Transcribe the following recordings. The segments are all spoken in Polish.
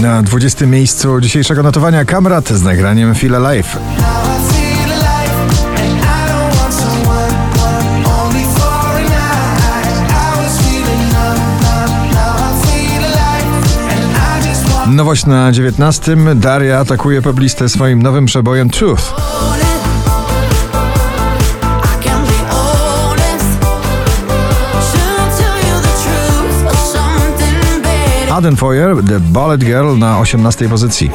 Na 20 miejscu dzisiejszego notowania Kamrat z nagraniem Feel Alive. Nowość na 19. Daria atakuje poblistę swoim nowym przebojem Truth. Aden Foyer, The Ballet Girl na 18 pozycji.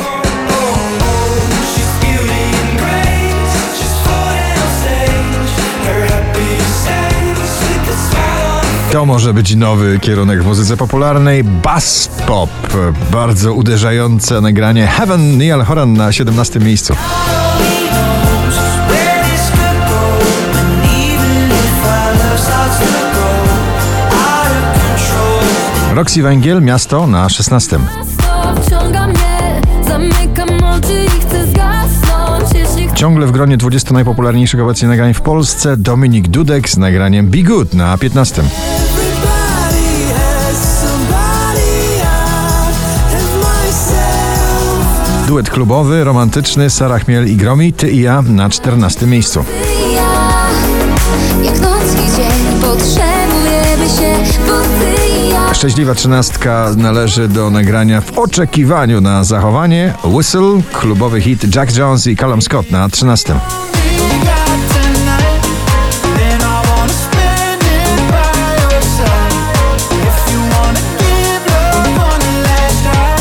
To może być nowy kierunek w muzyce popularnej. Bass pop. Bardzo uderzające nagranie Heaven Neil Horan na 17 miejscu. Roxy Węgiel, miasto na 16. Ciągle w gronie 20 najpopularniejszych obecnie nagrań w Polsce Dominik Dudek z nagraniem Be Good na 15. Duet klubowy, romantyczny, Sara Chmiel i Gromi, Ty i ja na 14 miejscu. Jak noc i dzień potrzebujemy się, bo ty i ja. Szczęśliwa trzynastka należy do nagrania w oczekiwaniu na zachowanie Whistle, klubowy hit Jack Jones i Callum Scott na 13.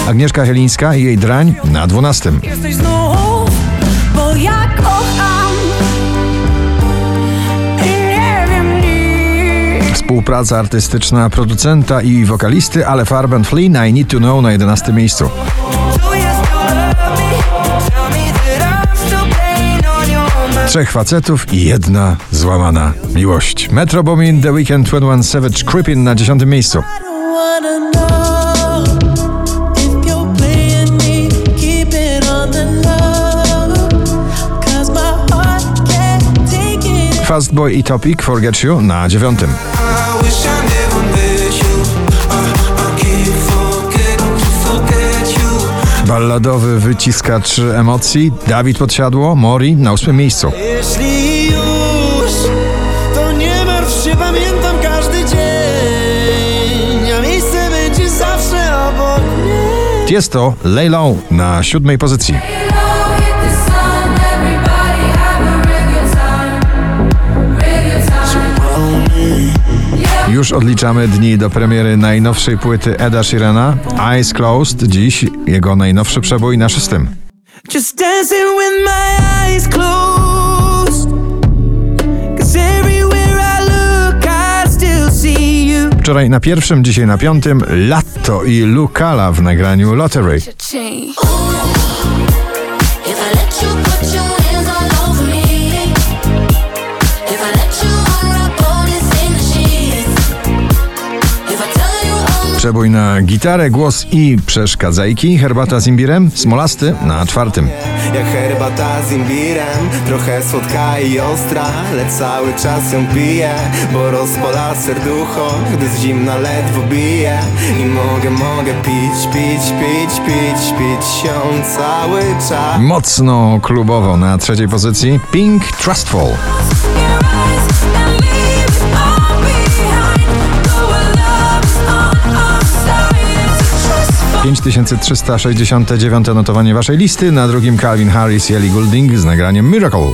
Agnieszka Helińska i jej drań na 12. Współpraca artystyczna producenta i wokalisty, ale Farben Flynn I Need to Know na 11 miejscu. Trzech facetów i jedna złamana miłość. Metro Boomin, The Weekend 21 Savage Creepin na 10 miejscu. Fastboy i Topic Forget You na dziewiątym. Balladowy wyciskacz emocji Dawid Podsiadło, Mori na ósmym miejscu. Jeśli już, to nie martw się, pamiętam każdy dzień, a miejsce będzie zawsze obok mnie. Jest to Lay Low na siódmej pozycji. Już odliczamy dni do premiery najnowszej płyty Eda Sheerana Eyes Closed. Dziś jego najnowszy przebój na szóstym. Just dancing with my eyes closed Wczoraj na pierwszym, dzisiaj na piątym Latto i Lucala w nagraniu Lottery. Przebój na gitarę, głos i przeszkadzajki. Herbata z imbirem, smolasty na czwartym. Jak herbata z imbirem, trochę słodka i ostra, ale cały czas ją piję, bo rozpala serducho, gdy z zimna ledwo bije. I mogę, mogę pić, pić, pić, pić, pić się cały czas. Mocno klubowo na trzeciej pozycji Pink Trustful. 5369 notowanie waszej listy, na drugim Calvin Harris i Ellie Goulding z nagraniem Miracle.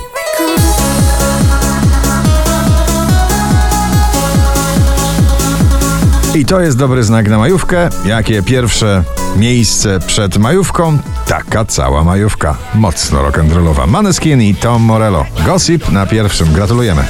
I to jest dobry znak na majówkę. Jakie pierwsze miejsce przed majówką? Taka cała majówka. Mocno rock'n'rollowa. Maneskin i Tom Morello. Gossip na pierwszym. Gratulujemy.